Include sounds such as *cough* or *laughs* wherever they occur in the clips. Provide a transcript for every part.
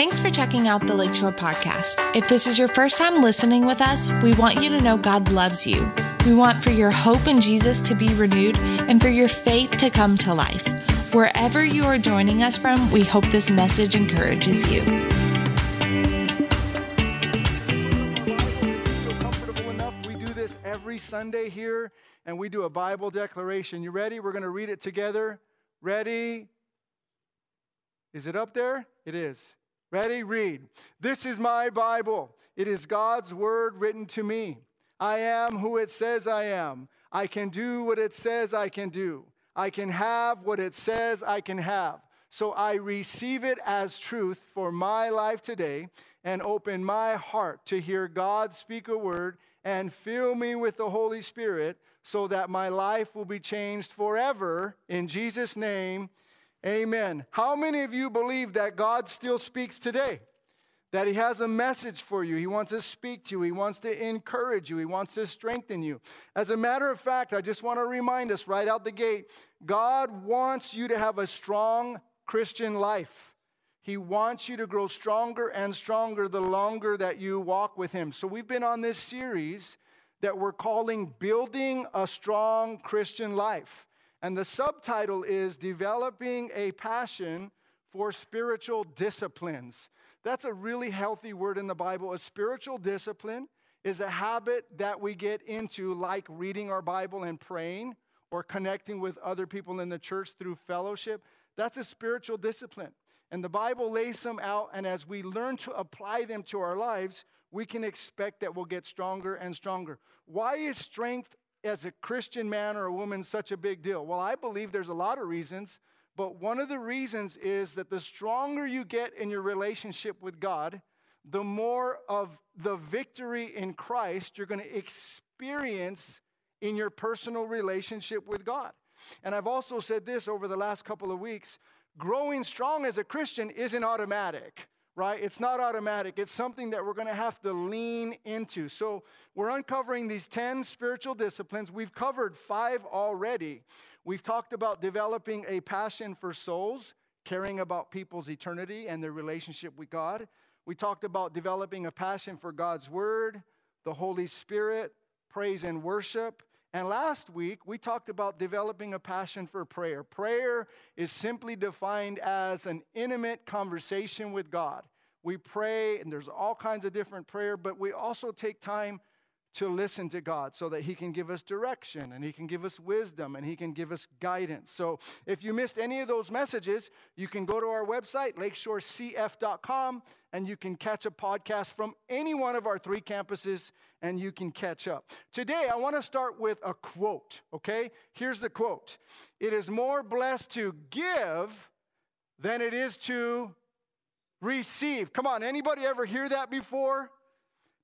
Thanks for checking out the Lakeshore Podcast. If this is your first time listening with us, we want you to know God loves you. We want for your hope in Jesus to be renewed and for your faith to come to life. Wherever you are joining us from, we hope this message encourages you. comfortable enough. We do this every Sunday here, and we do a Bible declaration. You ready? We're going to read it together. Ready? Is it up there? It is. Ready? Read. This is my Bible. It is God's word written to me. I am who it says I am. I can do what it says I can do. I can have what it says I can have. So I receive it as truth for my life today and open my heart to hear God speak a word and fill me with the Holy Spirit so that my life will be changed forever. In Jesus' name, Amen. How many of you believe that God still speaks today? That He has a message for you. He wants to speak to you. He wants to encourage you. He wants to strengthen you. As a matter of fact, I just want to remind us right out the gate God wants you to have a strong Christian life. He wants you to grow stronger and stronger the longer that you walk with Him. So we've been on this series that we're calling Building a Strong Christian Life. And the subtitle is Developing a Passion for Spiritual Disciplines. That's a really healthy word in the Bible. A spiritual discipline is a habit that we get into, like reading our Bible and praying or connecting with other people in the church through fellowship. That's a spiritual discipline. And the Bible lays them out, and as we learn to apply them to our lives, we can expect that we'll get stronger and stronger. Why is strength as a Christian man or a woman such a big deal? Well, I believe there's a lot of reasons, but one of the reasons is that the stronger you get in your relationship with God, the more of the victory in Christ you're going to experience in your personal relationship with God. And I've also said this over the last couple of weeks growing strong as a Christian isn't automatic right? It's not automatic. It's something that we're going to have to lean into. So, we're uncovering these 10 spiritual disciplines. We've covered five already. We've talked about developing a passion for souls, caring about people's eternity and their relationship with God. We talked about developing a passion for God's Word, the Holy Spirit, praise and worship. And last week, we talked about developing a passion for prayer. Prayer is simply defined as an intimate conversation with God. We pray, and there's all kinds of different prayer, but we also take time to listen to God so that He can give us direction and He can give us wisdom and He can give us guidance. So if you missed any of those messages, you can go to our website, lakeshorecf.com, and you can catch a podcast from any one of our three campuses and you can catch up. Today, I want to start with a quote, okay? Here's the quote It is more blessed to give than it is to receive. Come on, anybody ever hear that before?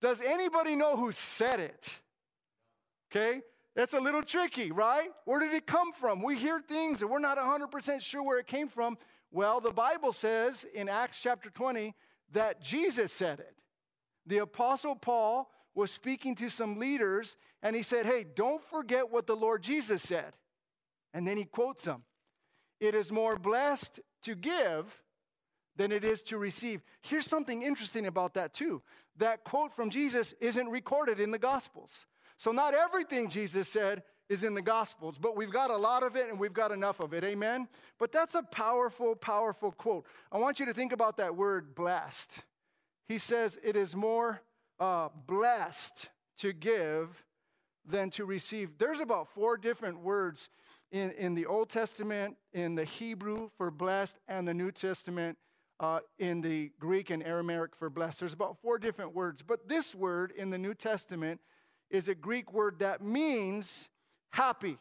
Does anybody know who said it? Okay? That's a little tricky, right? Where did it come from? We hear things and we're not 100% sure where it came from. Well, the Bible says in Acts chapter 20 that Jesus said it. The Apostle Paul was speaking to some leaders and he said, Hey, don't forget what the Lord Jesus said. And then he quotes them It is more blessed to give than it is to receive. Here's something interesting about that, too. That quote from Jesus isn't recorded in the Gospels. So, not everything Jesus said is in the Gospels, but we've got a lot of it and we've got enough of it. Amen? But that's a powerful, powerful quote. I want you to think about that word blessed. He says, It is more uh, blessed to give than to receive. There's about four different words in, in the Old Testament, in the Hebrew for blessed, and the New Testament uh, in the Greek and Aramaic for blessed. There's about four different words, but this word in the New Testament is a Greek word that means happy,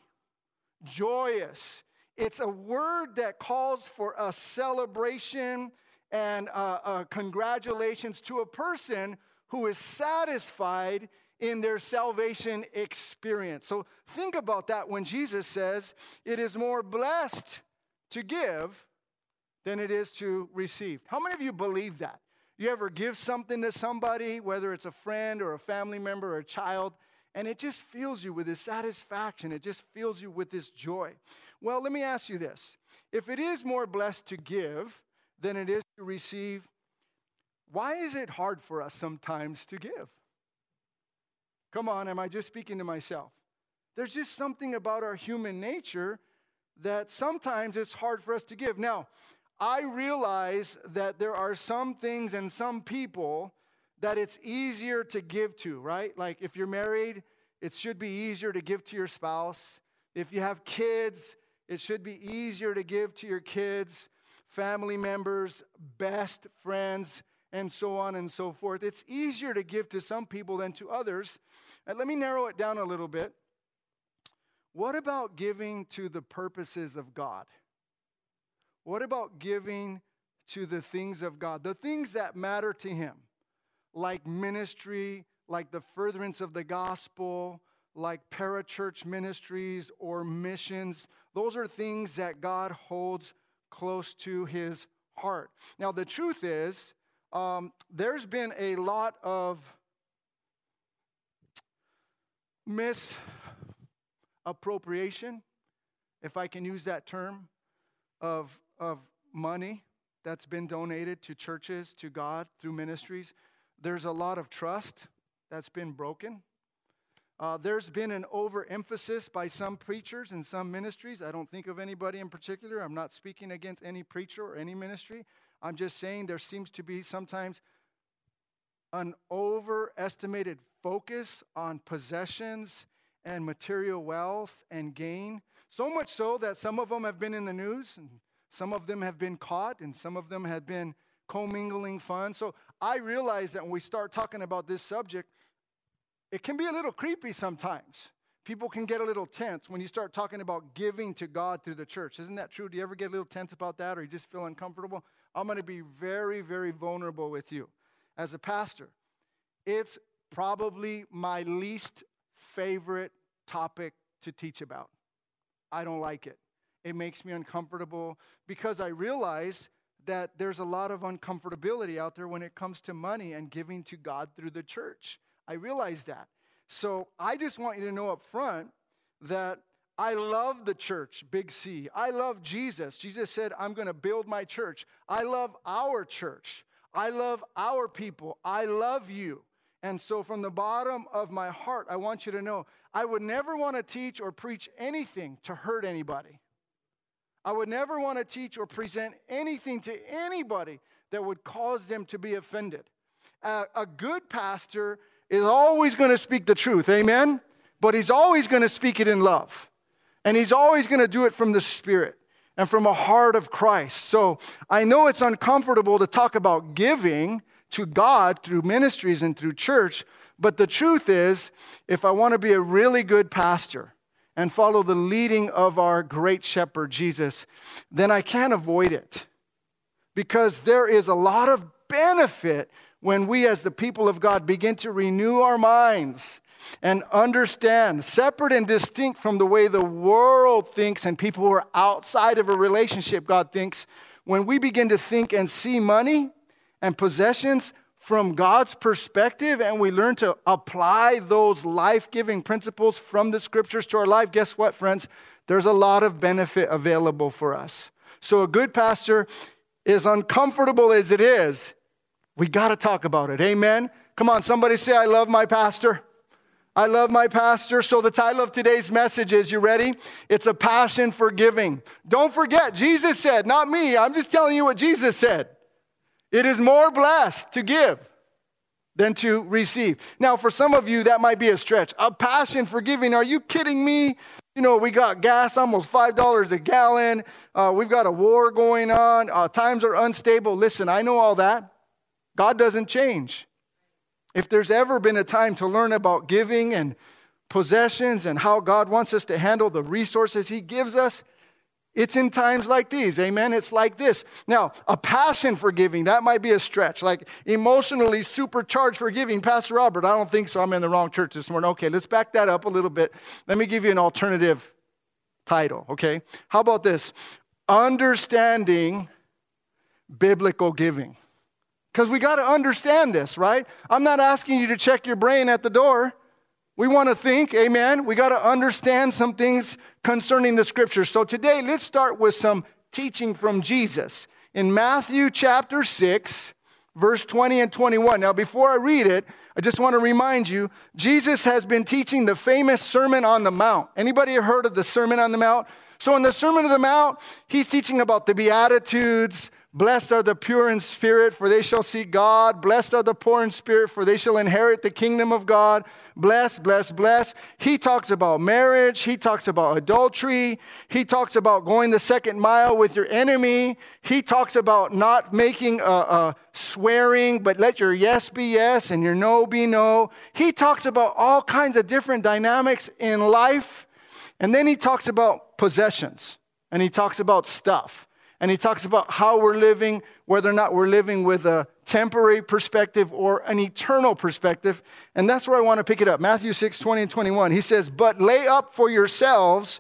joyous. It's a word that calls for a celebration and uh, uh, congratulations to a person who is satisfied in their salvation experience. So think about that when Jesus says, It is more blessed to give than it is to receive. How many of you believe that? You ever give something to somebody, whether it's a friend or a family member or a child, and it just fills you with this satisfaction. It just fills you with this joy. Well, let me ask you this. If it is more blessed to give than it is to receive, why is it hard for us sometimes to give? Come on, am I just speaking to myself? There's just something about our human nature that sometimes it's hard for us to give. Now, I realize that there are some things and some people that it's easier to give to, right? Like if you're married, it should be easier to give to your spouse. If you have kids, it should be easier to give to your kids, family members, best friends, and so on and so forth. It's easier to give to some people than to others. And let me narrow it down a little bit. What about giving to the purposes of God? What about giving to the things of God, the things that matter to Him, like ministry, like the furtherance of the gospel, like parachurch ministries or missions? Those are things that God holds close to His heart. Now, the truth is, um, there's been a lot of misappropriation, if I can use that term, of of money that's been donated to churches, to God through ministries. There's a lot of trust that's been broken. Uh, there's been an overemphasis by some preachers and some ministries. I don't think of anybody in particular. I'm not speaking against any preacher or any ministry. I'm just saying there seems to be sometimes an overestimated focus on possessions and material wealth and gain. So much so that some of them have been in the news and some of them have been caught, and some of them have been commingling funds. So I realize that when we start talking about this subject, it can be a little creepy sometimes. People can get a little tense when you start talking about giving to God through the church. Isn't that true? Do you ever get a little tense about that or you just feel uncomfortable? I'm going to be very, very vulnerable with you. As a pastor, it's probably my least favorite topic to teach about. I don't like it. It makes me uncomfortable because I realize that there's a lot of uncomfortability out there when it comes to money and giving to God through the church. I realize that. So I just want you to know up front that I love the church, big C. I love Jesus. Jesus said, I'm going to build my church. I love our church. I love our people. I love you. And so, from the bottom of my heart, I want you to know I would never want to teach or preach anything to hurt anybody. I would never want to teach or present anything to anybody that would cause them to be offended. Uh, a good pastor is always going to speak the truth, amen? But he's always going to speak it in love. And he's always going to do it from the Spirit and from a heart of Christ. So I know it's uncomfortable to talk about giving to God through ministries and through church, but the truth is, if I want to be a really good pastor, and follow the leading of our great shepherd, Jesus, then I can't avoid it. Because there is a lot of benefit when we, as the people of God, begin to renew our minds and understand, separate and distinct from the way the world thinks and people who are outside of a relationship, God thinks, when we begin to think and see money and possessions from God's perspective and we learn to apply those life giving principles from the scriptures to our life, guess what, friends? There's a lot of benefit available for us. So, a good pastor, as uncomfortable as it is, we got to talk about it. Amen? Come on, somebody say, I love my pastor. I love my pastor. So, the title of today's message is You ready? It's a passion for giving. Don't forget, Jesus said, not me, I'm just telling you what Jesus said. It is more blessed to give than to receive. Now, for some of you, that might be a stretch. A passion for giving. Are you kidding me? You know, we got gas almost $5 a gallon. Uh, we've got a war going on. Uh, times are unstable. Listen, I know all that. God doesn't change. If there's ever been a time to learn about giving and possessions and how God wants us to handle the resources He gives us, it's in times like these, amen? It's like this. Now, a passion for giving, that might be a stretch. Like emotionally supercharged for giving. Pastor Robert, I don't think so. I'm in the wrong church this morning. Okay, let's back that up a little bit. Let me give you an alternative title, okay? How about this? Understanding biblical giving. Because we got to understand this, right? I'm not asking you to check your brain at the door. We want to think, amen. We got to understand some things concerning the scriptures. So today, let's start with some teaching from Jesus. In Matthew chapter 6, verse 20 and 21. Now, before I read it, I just want to remind you, Jesus has been teaching the famous Sermon on the Mount. Anybody heard of the Sermon on the Mount? So in the Sermon on the Mount, he's teaching about the Beatitudes, Blessed are the pure in spirit, for they shall see God. Blessed are the poor in spirit, for they shall inherit the kingdom of God. Bless, bless, bless. He talks about marriage. He talks about adultery. He talks about going the second mile with your enemy. He talks about not making a, a swearing, but let your yes be yes and your no be no. He talks about all kinds of different dynamics in life. And then he talks about possessions and he talks about stuff and he talks about how we're living, whether or not we're living with a temporary perspective or an eternal perspective. And that's where I want to pick it up. Matthew 6, 20 and 21. He says, But lay up for yourselves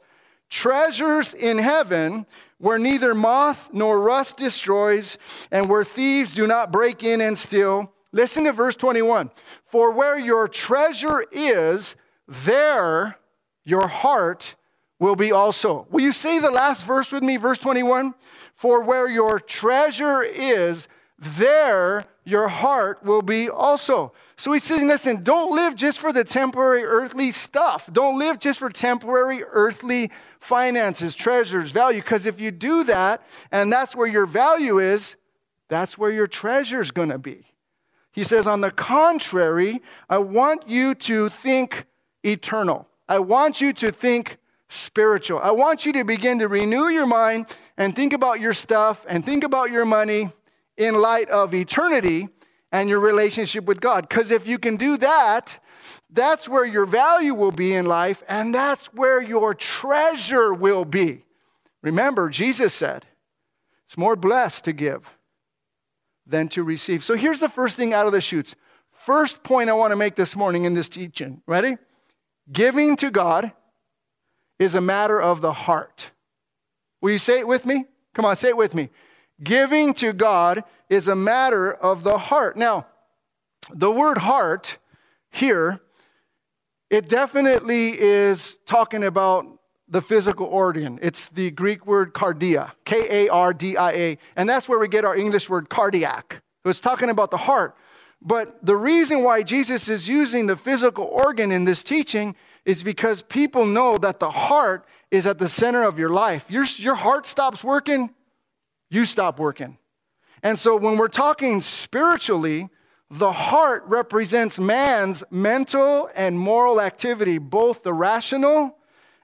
treasures in heaven where neither moth nor rust destroys and where thieves do not break in and steal. Listen to verse 21. For where your treasure is, there your heart will be also. Will you say the last verse with me, verse 21? For where your treasure is, there your heart will be also. So he's saying, listen, don't live just for the temporary earthly stuff. Don't live just for temporary earthly finances, treasures, value. Because if you do that, and that's where your value is, that's where your treasure is going to be. He says, on the contrary, I want you to think eternal. I want you to think spiritual. I want you to begin to renew your mind and think about your stuff and think about your money in light of eternity and your relationship with God. Because if you can do that, that's where your value will be in life and that's where your treasure will be. Remember, Jesus said, it's more blessed to give than to receive. So here's the first thing out of the chutes. First point I want to make this morning in this teaching. Ready? Giving to God is a matter of the heart. Will you say it with me? Come on, say it with me. Giving to God is a matter of the heart. Now, the word heart here, it definitely is talking about the physical organ. It's the Greek word cardia, K A R D I A, and that's where we get our English word cardiac. It's talking about the heart. But the reason why Jesus is using the physical organ in this teaching is because people know that the heart is at the center of your life. Your, your heart stops working, you stop working. And so when we're talking spiritually, the heart represents man's mental and moral activity, both the rational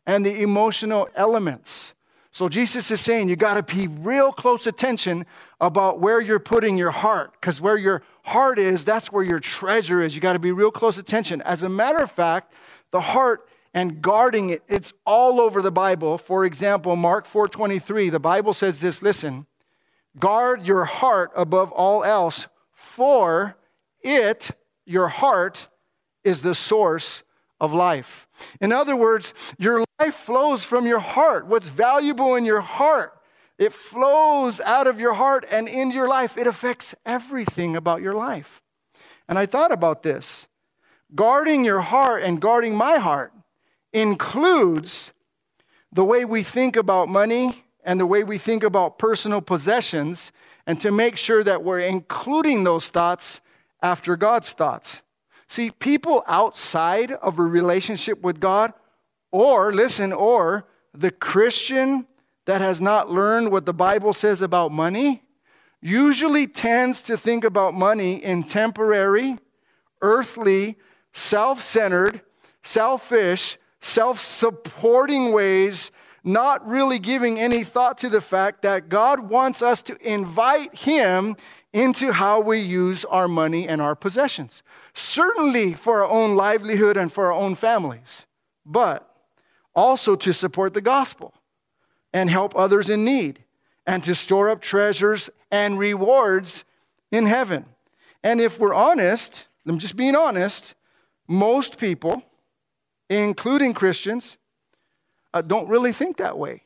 and the emotional elements. So Jesus is saying you got to pay real close attention about where you're putting your heart because where your heart is, that's where your treasure is. You got to be real close attention. As a matter of fact, the heart and guarding it. It's all over the bible. For example mark 4.23 the bible says this listen guard your heart above all else for it your heart is the source of life. In other words your life flows from your heart. What's valuable in your heart it flows out of your heart and into your life. It affects everything about your life. And i thought about this guarding your heart and guarding my heart includes the way we think about money and the way we think about personal possessions, and to make sure that we're including those thoughts after God's thoughts. See, people outside of a relationship with God, or listen, or the Christian that has not learned what the Bible says about money, usually tends to think about money in temporary, earthly, self centered, selfish, self supporting ways, not really giving any thought to the fact that God wants us to invite Him into how we use our money and our possessions. Certainly for our own livelihood and for our own families, but also to support the gospel and help others in need and to store up treasures and rewards in heaven. And if we're honest, I'm just being honest, most people, including Christians, uh, don't really think that way.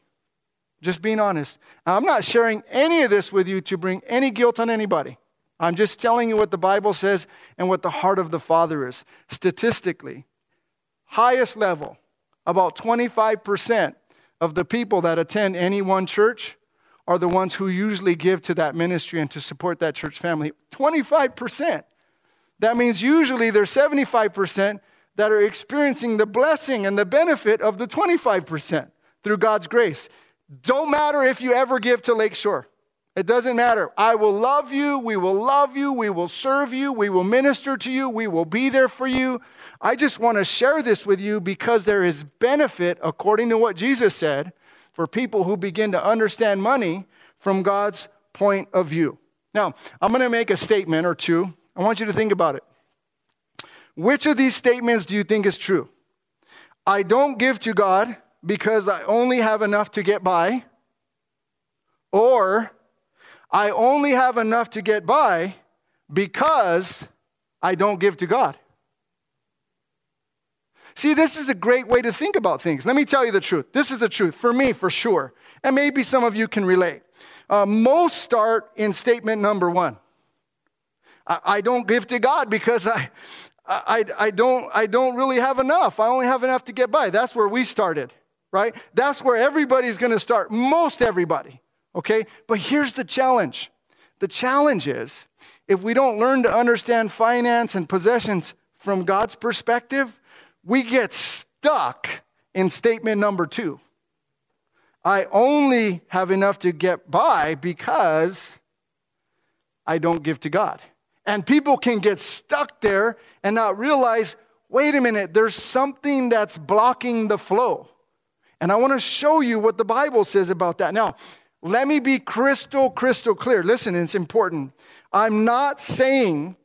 Just being honest. Now, I'm not sharing any of this with you to bring any guilt on anybody. I'm just telling you what the Bible says and what the heart of the Father is. Statistically, highest level, about 25% of the people that attend any one church are the ones who usually give to that ministry and to support that church family. 25%. That means usually there's 75% that are experiencing the blessing and the benefit of the 25% through God's grace. Don't matter if you ever give to Lakeshore. It doesn't matter. I will love you. We will love you. We will serve you. We will minister to you. We will be there for you. I just want to share this with you because there is benefit, according to what Jesus said, for people who begin to understand money from God's point of view. Now, I'm going to make a statement or two. I want you to think about it. Which of these statements do you think is true? I don't give to God because I only have enough to get by, or I only have enough to get by because I don't give to God. See, this is a great way to think about things. Let me tell you the truth. This is the truth for me, for sure. And maybe some of you can relate. Uh, most start in statement number one I, I don't give to God because I, I, I, don't, I don't really have enough. I only have enough to get by. That's where we started, right? That's where everybody's going to start, most everybody, okay? But here's the challenge the challenge is if we don't learn to understand finance and possessions from God's perspective, we get stuck in statement number two. I only have enough to get by because I don't give to God. And people can get stuck there and not realize wait a minute, there's something that's blocking the flow. And I want to show you what the Bible says about that. Now, let me be crystal, crystal clear. Listen, it's important. I'm not saying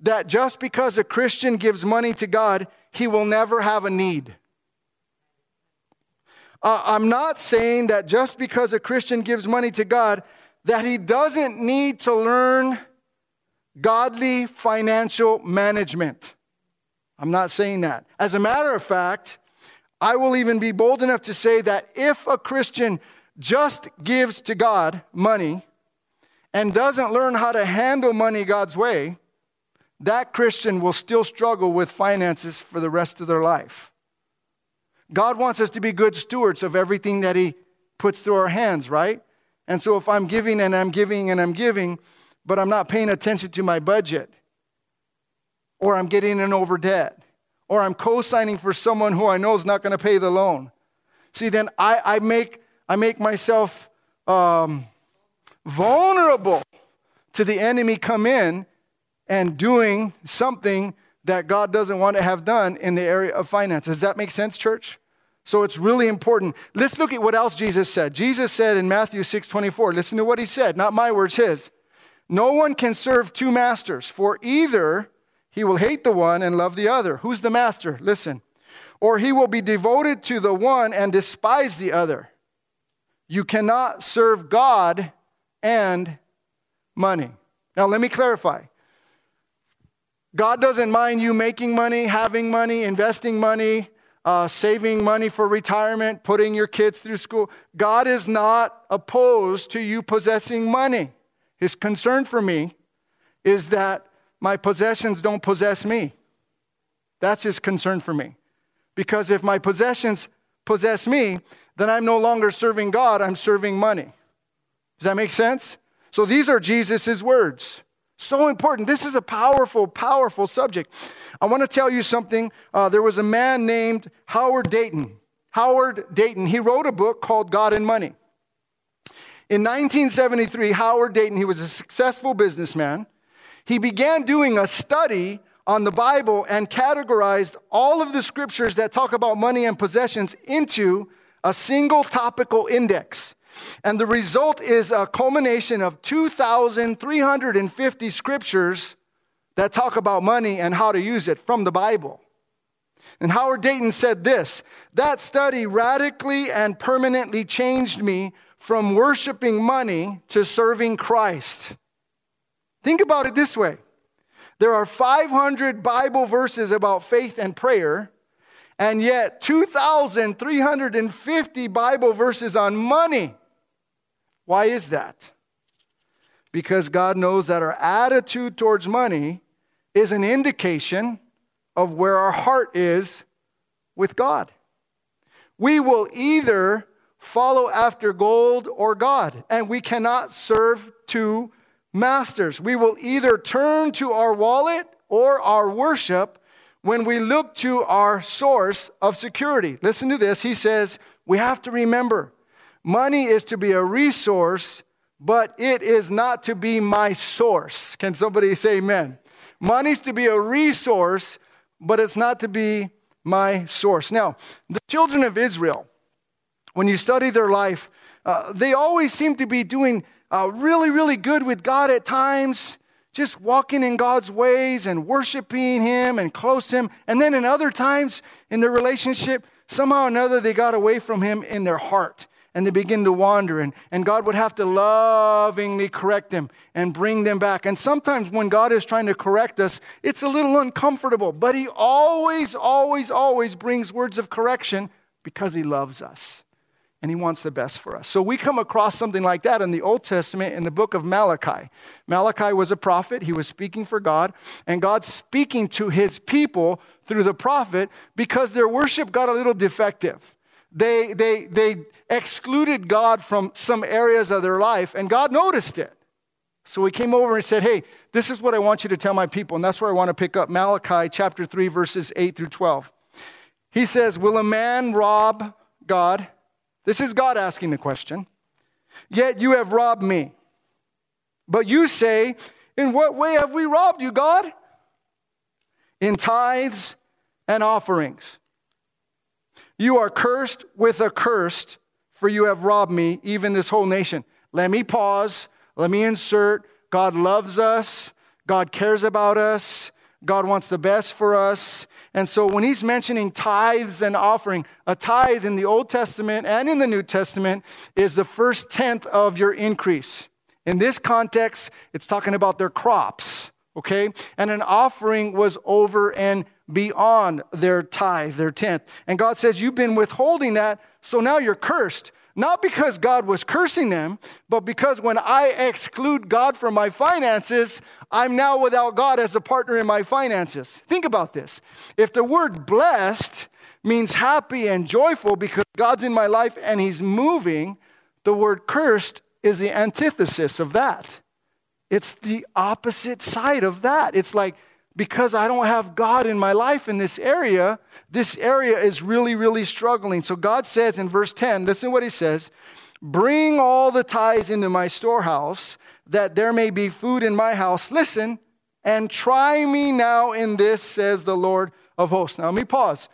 that just because a Christian gives money to God, he will never have a need. Uh, I'm not saying that just because a Christian gives money to God, that he doesn't need to learn godly financial management. I'm not saying that. As a matter of fact, I will even be bold enough to say that if a Christian just gives to God money and doesn't learn how to handle money God's way, that Christian will still struggle with finances for the rest of their life. God wants us to be good stewards of everything that He puts through our hands, right? And so if I'm giving and I'm giving and I'm giving, but I'm not paying attention to my budget, or I'm getting in over debt, or I'm co signing for someone who I know is not going to pay the loan. See, then I, I, make, I make myself um, vulnerable to the enemy come in and doing something that God doesn't want to have done in the area of finance. Does that make sense, church? So it's really important. Let's look at what else Jesus said. Jesus said in Matthew 6 24, listen to what he said, not my words, his. No one can serve two masters, for either he will hate the one and love the other. Who's the master? Listen. Or he will be devoted to the one and despise the other. You cannot serve God and money. Now, let me clarify. God doesn't mind you making money, having money, investing money, uh, saving money for retirement, putting your kids through school. God is not opposed to you possessing money. His concern for me is that my possessions don't possess me. That's his concern for me. Because if my possessions possess me, then I'm no longer serving God, I'm serving money. Does that make sense? So these are Jesus' words. So important. This is a powerful, powerful subject. I want to tell you something. Uh, there was a man named Howard Dayton. Howard Dayton, he wrote a book called God and Money. In 1973, Howard Dayton, he was a successful businessman. He began doing a study on the Bible and categorized all of the scriptures that talk about money and possessions into a single topical index. And the result is a culmination of 2,350 scriptures that talk about money and how to use it from the Bible. And Howard Dayton said this that study radically and permanently changed me from worshiping money to serving Christ. Think about it this way there are 500 Bible verses about faith and prayer, and yet 2,350 Bible verses on money. Why is that? Because God knows that our attitude towards money is an indication of where our heart is with God. We will either follow after gold or God, and we cannot serve two masters. We will either turn to our wallet or our worship when we look to our source of security. Listen to this. He says, we have to remember money is to be a resource, but it is not to be my source. Can somebody say amen? Money's to be a resource, but it's not to be my source. Now, the children of Israel, when you study their life, uh, they always seem to be doing uh, really, really good with God at times, just walking in God's ways and worshiping Him and close to Him. And then in other times in their relationship, somehow or another they got away from Him in their heart and they begin to wander. And, and God would have to lovingly correct them and bring them back. And sometimes when God is trying to correct us, it's a little uncomfortable, but He always, always, always brings words of correction because He loves us and he wants the best for us. So we come across something like that in the Old Testament in the book of Malachi. Malachi was a prophet, he was speaking for God, and God's speaking to his people through the prophet because their worship got a little defective. They, they, they excluded God from some areas of their life, and God noticed it. So he came over and said, Hey, this is what I want you to tell my people. And that's where I want to pick up Malachi chapter 3, verses 8 through 12. He says, Will a man rob God? This is God asking the question. Yet you have robbed me. But you say, In what way have we robbed you, God? In tithes and offerings. You are cursed with a curse, for you have robbed me, even this whole nation. Let me pause. Let me insert. God loves us. God cares about us. God wants the best for us. And so when he's mentioning tithes and offering, a tithe in the Old Testament and in the New Testament is the first tenth of your increase. In this context, it's talking about their crops, okay? And an offering was over and beyond their tithe, their tenth. And God says, You've been withholding that, so now you're cursed. Not because God was cursing them, but because when I exclude God from my finances, I'm now without God as a partner in my finances. Think about this. If the word blessed means happy and joyful because God's in my life and He's moving, the word cursed is the antithesis of that. It's the opposite side of that. It's like, because I don't have God in my life in this area, this area is really, really struggling. So God says in verse 10, listen what he says Bring all the tithes into my storehouse, that there may be food in my house. Listen, and try me now in this, says the Lord of hosts. Now let me pause.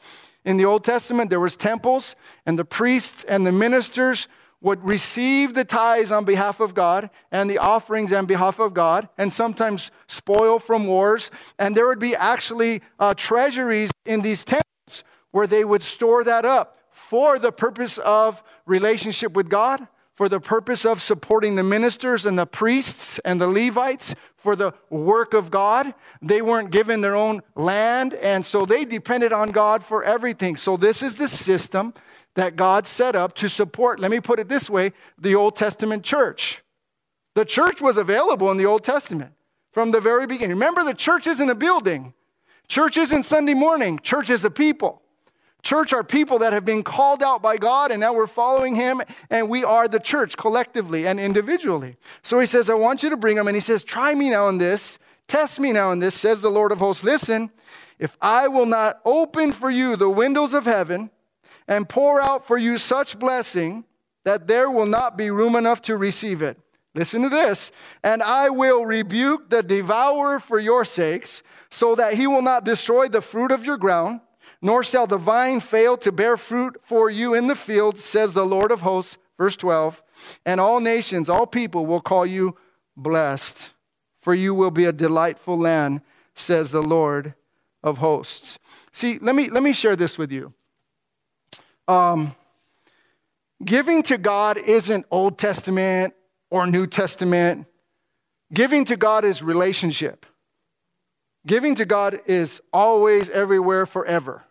In the Old Testament, there was temples, and the priests and the ministers would receive the tithes on behalf of God and the offerings on behalf of God, and sometimes spoil from wars. And there would be actually uh, treasuries in these temples where they would store that up for the purpose of relationship with God, for the purpose of supporting the ministers and the priests and the Levites for the work of God. They weren't given their own land, and so they depended on God for everything. So, this is the system that God set up to support, let me put it this way, the Old Testament church. The church was available in the Old Testament from the very beginning. Remember, the church isn't a building, church isn't Sunday morning, church is a people. Church are people that have been called out by God and now we're following Him and we are the church collectively and individually. So He says, I want you to bring them. And He says, Try me now in this, test me now in this, says the Lord of hosts. Listen, if I will not open for you the windows of heaven and pour out for you such blessing that there will not be room enough to receive it. Listen to this. And I will rebuke the devourer for your sakes, so that he will not destroy the fruit of your ground, nor shall the vine fail to bear fruit for you in the field, says the Lord of hosts. Verse 12. And all nations, all people will call you blessed, for you will be a delightful land, says the Lord of hosts. See, let me, let me share this with you. Um, giving to God isn't Old Testament or New Testament. Giving to God is relationship. Giving to God is always, everywhere, forever,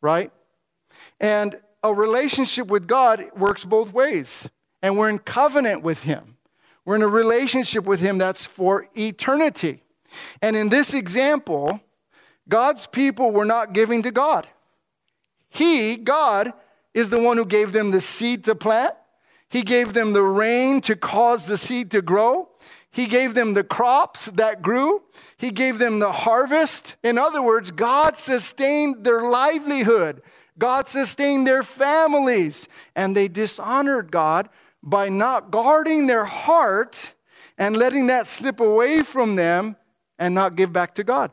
right? And a relationship with God works both ways. And we're in covenant with Him. We're in a relationship with Him that's for eternity. And in this example, God's people were not giving to God. He, God, is the one who gave them the seed to plant. He gave them the rain to cause the seed to grow. He gave them the crops that grew. He gave them the harvest. In other words, God sustained their livelihood. God sustained their families. And they dishonored God by not guarding their heart and letting that slip away from them and not give back to God.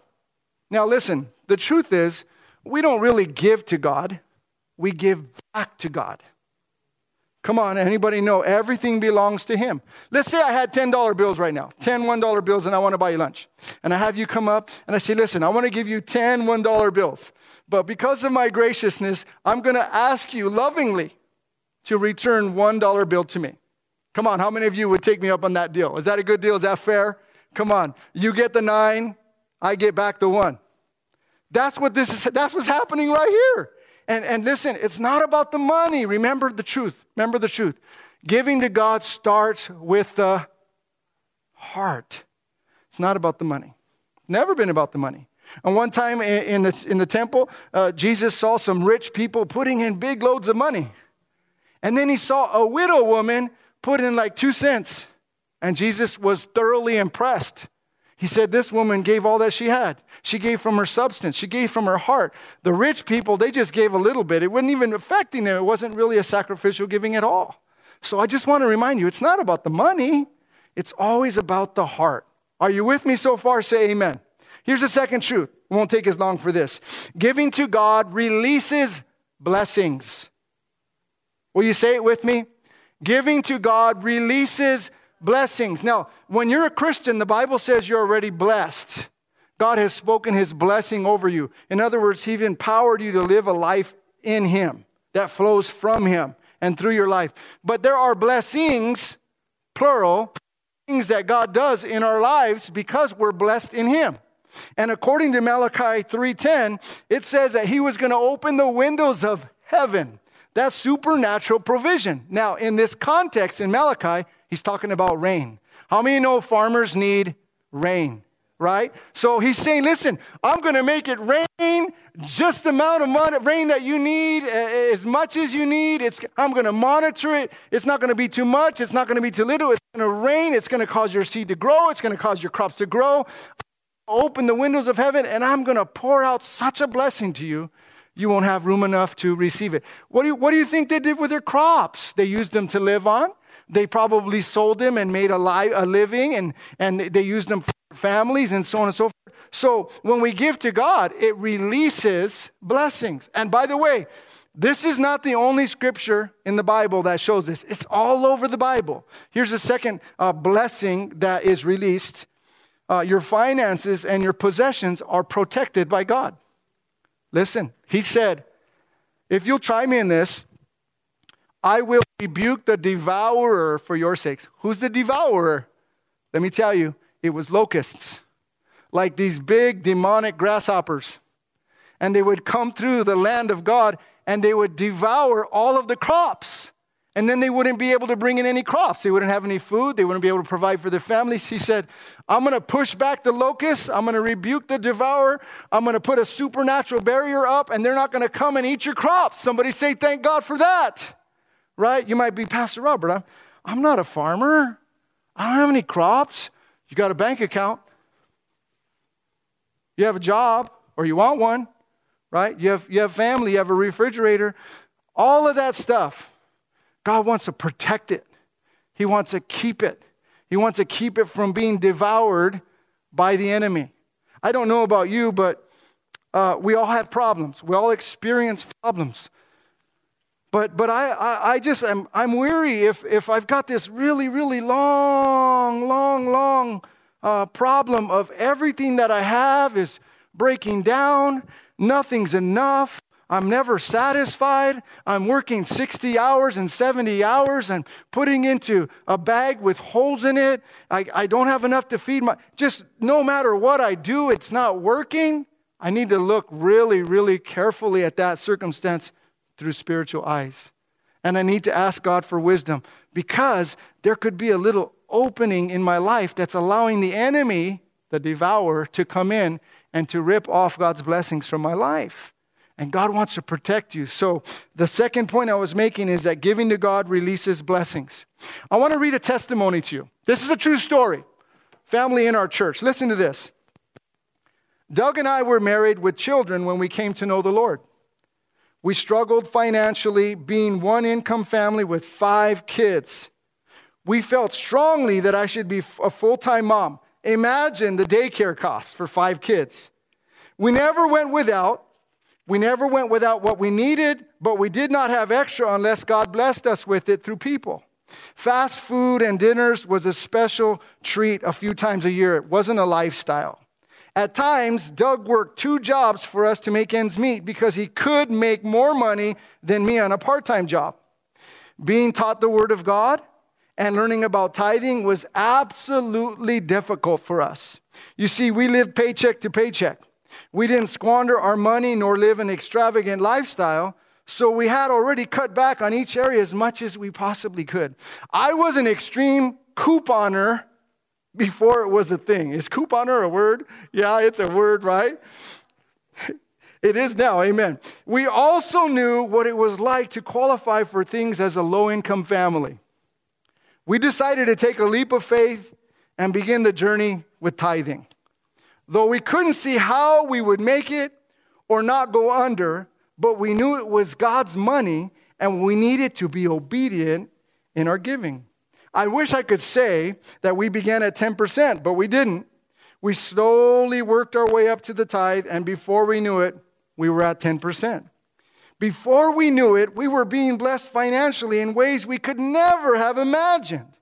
Now, listen, the truth is, we don't really give to God, we give back to God. Come on, anybody know everything belongs to him? Let's say I had $10 bills right now, 10 $1 bills, and I want to buy you lunch. And I have you come up and I say, listen, I want to give you 10 $1 bills. But because of my graciousness, I'm going to ask you lovingly to return $1 bill to me. Come on, how many of you would take me up on that deal? Is that a good deal? Is that fair? Come on. You get the nine, I get back the one. That's what this is, that's what's happening right here. And, and listen, it's not about the money. Remember the truth. Remember the truth. Giving to God starts with the heart. It's not about the money. Never been about the money. And one time in the, in the temple, uh, Jesus saw some rich people putting in big loads of money. And then he saw a widow woman put in like two cents. And Jesus was thoroughly impressed. He said, This woman gave all that she had. She gave from her substance, she gave from her heart. The rich people, they just gave a little bit. It wasn't even affecting them, it wasn't really a sacrificial giving at all. So I just want to remind you it's not about the money, it's always about the heart. Are you with me so far? Say amen. Here's the second truth. It won't take as long for this. Giving to God releases blessings. Will you say it with me? Giving to God releases blessings. Now, when you're a Christian, the Bible says you're already blessed. God has spoken his blessing over you. In other words, he's empowered you to live a life in him that flows from him and through your life. But there are blessings, plural, things that God does in our lives because we're blessed in him. And according to Malachi 3:10, it says that he was going to open the windows of heaven. That's supernatural provision. Now, in this context in Malachi, He's talking about rain. How many know farmers need rain? Right? So he's saying, listen, I'm going to make it rain just the amount of rain that you need, as much as you need. It's, I'm going to monitor it. It's not going to be too much. It's not going to be too little. It's going to rain. It's going to cause your seed to grow. It's going to cause your crops to grow. Open the windows of heaven, and I'm going to pour out such a blessing to you you won't have room enough to receive it. What do, you, what do you think they did with their crops? They used them to live on. They probably sold them and made a, li- a living, and, and they used them for families and so on and so forth. So when we give to God, it releases blessings. And by the way, this is not the only scripture in the Bible that shows this. It's all over the Bible. Here's a second uh, blessing that is released uh, your finances and your possessions are protected by God. Listen, he said, if you'll try me in this, I will rebuke the devourer for your sakes. Who's the devourer? Let me tell you, it was locusts, like these big demonic grasshoppers. And they would come through the land of God and they would devour all of the crops. And then they wouldn't be able to bring in any crops. They wouldn't have any food. They wouldn't be able to provide for their families. He said, I'm going to push back the locusts. I'm going to rebuke the devourer. I'm going to put a supernatural barrier up, and they're not going to come and eat your crops. Somebody say, Thank God for that right? You might be, Pastor Robert, I'm, I'm not a farmer. I don't have any crops. You got a bank account. You have a job, or you want one, right? You have, you have family, you have a refrigerator. All of that stuff, God wants to protect it. He wants to keep it. He wants to keep it from being devoured by the enemy. I don't know about you, but uh, we all have problems. We all experience problems. But, but I, I, I just am I'm weary if, if I've got this really, really long, long, long uh, problem of everything that I have is breaking down, nothing's enough. I'm never satisfied. I'm working 60 hours and 70 hours and putting into a bag with holes in it. I, I don't have enough to feed my. Just no matter what I do, it's not working. I need to look really, really carefully at that circumstance through spiritual eyes. And I need to ask God for wisdom because there could be a little opening in my life that's allowing the enemy, the devourer, to come in and to rip off God's blessings from my life. And God wants to protect you. So, the second point I was making is that giving to God releases blessings. I want to read a testimony to you. This is a true story. Family in our church. Listen to this. Doug and I were married with children when we came to know the Lord. We struggled financially, being one income family with five kids. We felt strongly that I should be a full time mom. Imagine the daycare costs for five kids. We never went without. We never went without what we needed, but we did not have extra unless God blessed us with it through people. Fast food and dinners was a special treat a few times a year. It wasn't a lifestyle. At times, Doug worked two jobs for us to make ends meet because he could make more money than me on a part time job. Being taught the Word of God and learning about tithing was absolutely difficult for us. You see, we lived paycheck to paycheck. We didn't squander our money nor live an extravagant lifestyle, so we had already cut back on each area as much as we possibly could. I was an extreme couponer before it was a thing. Is couponer a word? Yeah, it's a word, right? It is now, amen. We also knew what it was like to qualify for things as a low income family. We decided to take a leap of faith and begin the journey with tithing. Though we couldn't see how we would make it or not go under, but we knew it was God's money and we needed to be obedient in our giving. I wish I could say that we began at 10%, but we didn't. We slowly worked our way up to the tithe, and before we knew it, we were at 10%. Before we knew it, we were being blessed financially in ways we could never have imagined.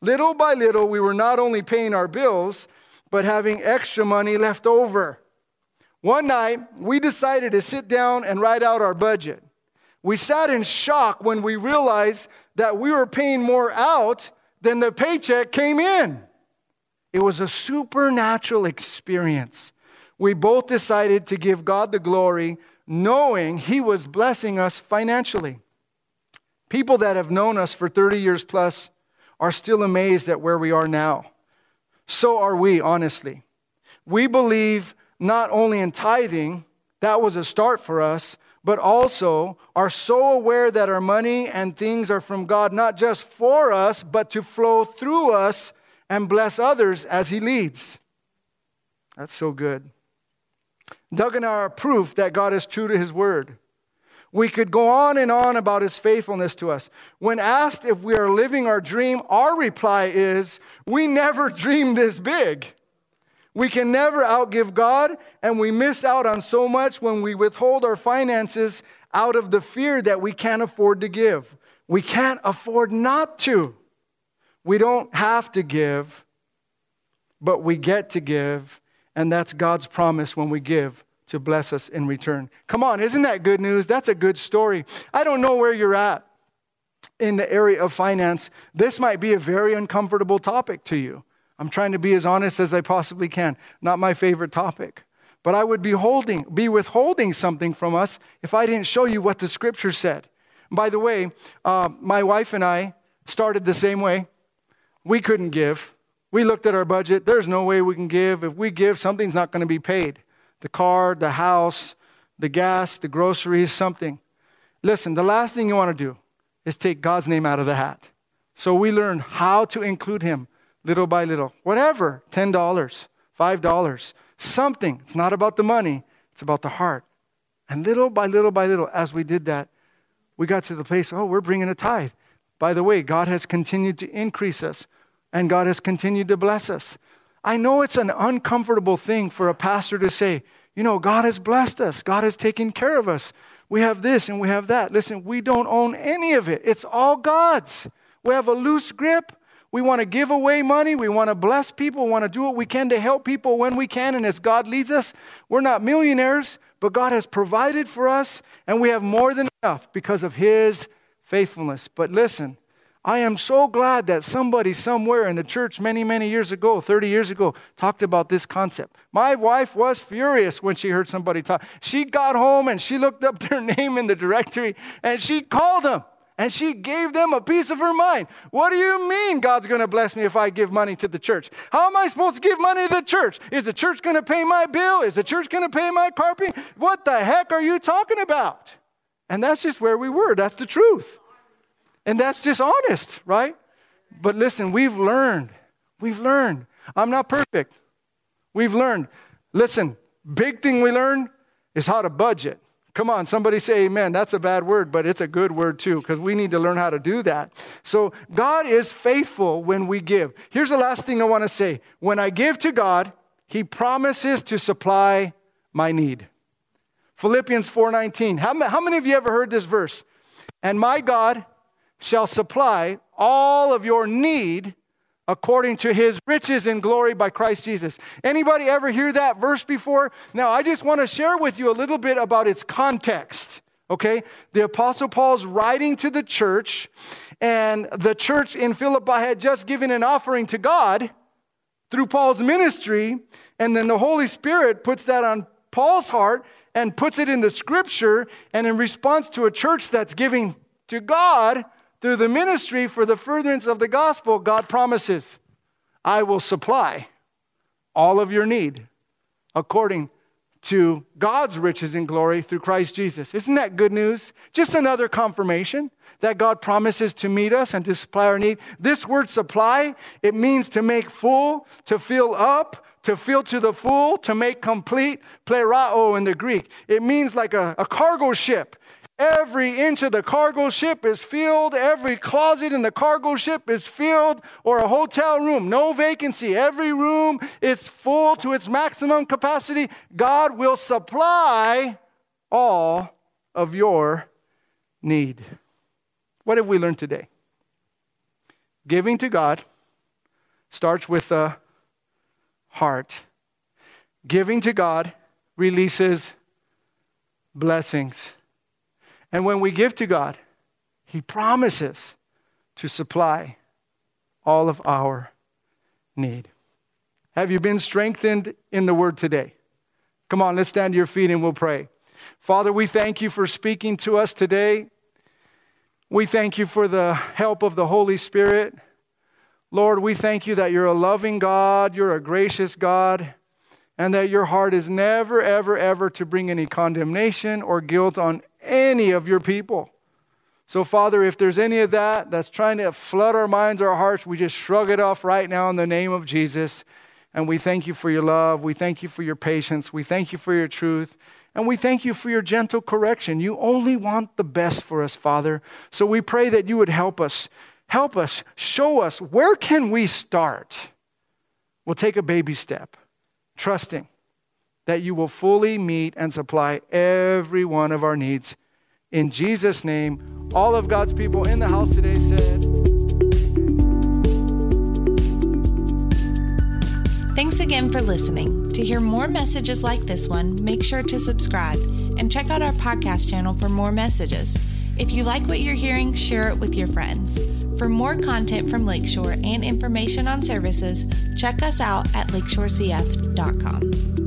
Little by little, we were not only paying our bills, but having extra money left over. One night, we decided to sit down and write out our budget. We sat in shock when we realized that we were paying more out than the paycheck came in. It was a supernatural experience. We both decided to give God the glory, knowing He was blessing us financially. People that have known us for 30 years plus are still amazed at where we are now. So are we, honestly. We believe not only in tithing, that was a start for us, but also are so aware that our money and things are from God, not just for us, but to flow through us and bless others as He leads. That's so good. Doug and I are proof that God is true to His word. We could go on and on about His faithfulness to us. When asked if we are living our dream, our reply is, We never *laughs* dreamed this big. We can never outgive God, and we miss out on so much when we withhold our finances out of the fear that we can't afford to give. We can't afford not to. We don't have to give, but we get to give, and that's God's promise when we give to bless us in return. Come on, isn't that good news? That's a good story. I don't know where you're at in the area of finance. This might be a very uncomfortable topic to you. I'm trying to be as honest as I possibly can. Not my favorite topic. But I would be holding, be withholding something from us if I didn't show you what the scripture said. By the way, uh, my wife and I started the same way. We couldn't give. We looked at our budget. There's no way we can give. If we give, something's not going to be paid. The car, the house, the gas, the groceries, something. Listen, the last thing you want to do is take God's name out of the hat. So we learned how to include Him little by little. Whatever, $10, $5, something. It's not about the money, it's about the heart. And little by little by little, as we did that, we got to the place, oh, we're bringing a tithe. By the way, God has continued to increase us, and God has continued to bless us. I know it's an uncomfortable thing for a pastor to say, you know, God has blessed us, God has taken care of us. We have this and we have that. Listen, we don't own any of it, it's all God's. We have a loose grip. We want to give away money. We want to bless people. We want to do what we can to help people when we can and as God leads us. We're not millionaires, but God has provided for us, and we have more than enough because of His faithfulness. But listen, I am so glad that somebody somewhere in the church many, many years ago, 30 years ago, talked about this concept. My wife was furious when she heard somebody talk. She got home and she looked up their *laughs* name in the directory and she called them And she gave them a piece of her mind. What do you mean God's going to bless me if I give money to the church? How am I supposed to give money to the church? Is the church going to pay my bill? Is the church going to pay my carpet? What the heck are you talking about? And that's just where we were. That's the truth. And that's just honest, right? But listen, we've learned. We've learned. I'm not perfect. We've learned. Listen, big thing we learned is how to budget. Come on, somebody say amen. That's a bad word, but it's a good word too, because we need to learn how to do that. So, God is faithful when we give. Here's the last thing I want to say when I give to God, He promises to supply my need. Philippians 4:19. How, how many of you ever heard this verse? And my God shall supply all of your need according to his riches and glory by Christ Jesus. Anybody ever hear that verse before? Now, I just want to share with you a little bit about its context. Okay? The apostle Paul's writing to the church and the church in Philippi had just given an offering to God through Paul's ministry, and then the Holy Spirit puts that on Paul's heart and puts it in the scripture, and in response to a church that's giving to God, through the ministry for the furtherance of the gospel, God promises, I will supply all of your need according to God's riches and glory through Christ Jesus. Isn't that good news? Just another confirmation that God promises to meet us and to supply our need. This word supply, it means to make full, to fill up, to fill to the full, to make complete, plerao in the Greek. It means like a, a cargo ship. Every inch of the cargo ship is filled. Every closet in the cargo ship is filled, or a hotel room, no vacancy. Every room is full to its maximum capacity. God will supply all of your need. What have we learned today? Giving to God starts with the heart. Giving to God releases blessings. And when we give to God, He promises to supply all of our need. Have you been strengthened in the word today? Come on, let's stand to your feet and we'll pray. Father, we thank you for speaking to us today. We thank you for the help of the Holy Spirit. Lord, we thank you that you're a loving God, you're a gracious God, and that your heart is never, ever, ever to bring any condemnation or guilt on any of your people. So, Father, if there's any of that that's trying to flood our minds our hearts, we just shrug it off right now in the name of Jesus. And we thank you for your love. We thank you for your patience. We thank you for your truth. And we thank you for your gentle correction. You only want the best for us, Father. So we pray that you would help us. Help us. Show us where can we start? We'll take a baby step, trusting that you will fully meet and supply every one of our needs. In Jesus' name, all of God's people in the house today said, Thanks again for listening. To hear more messages like this one, make sure to subscribe and check out our podcast channel for more messages. If you like what you're hearing, share it with your friends. For more content from Lakeshore and information on services, check us out at lakeshorecf.com.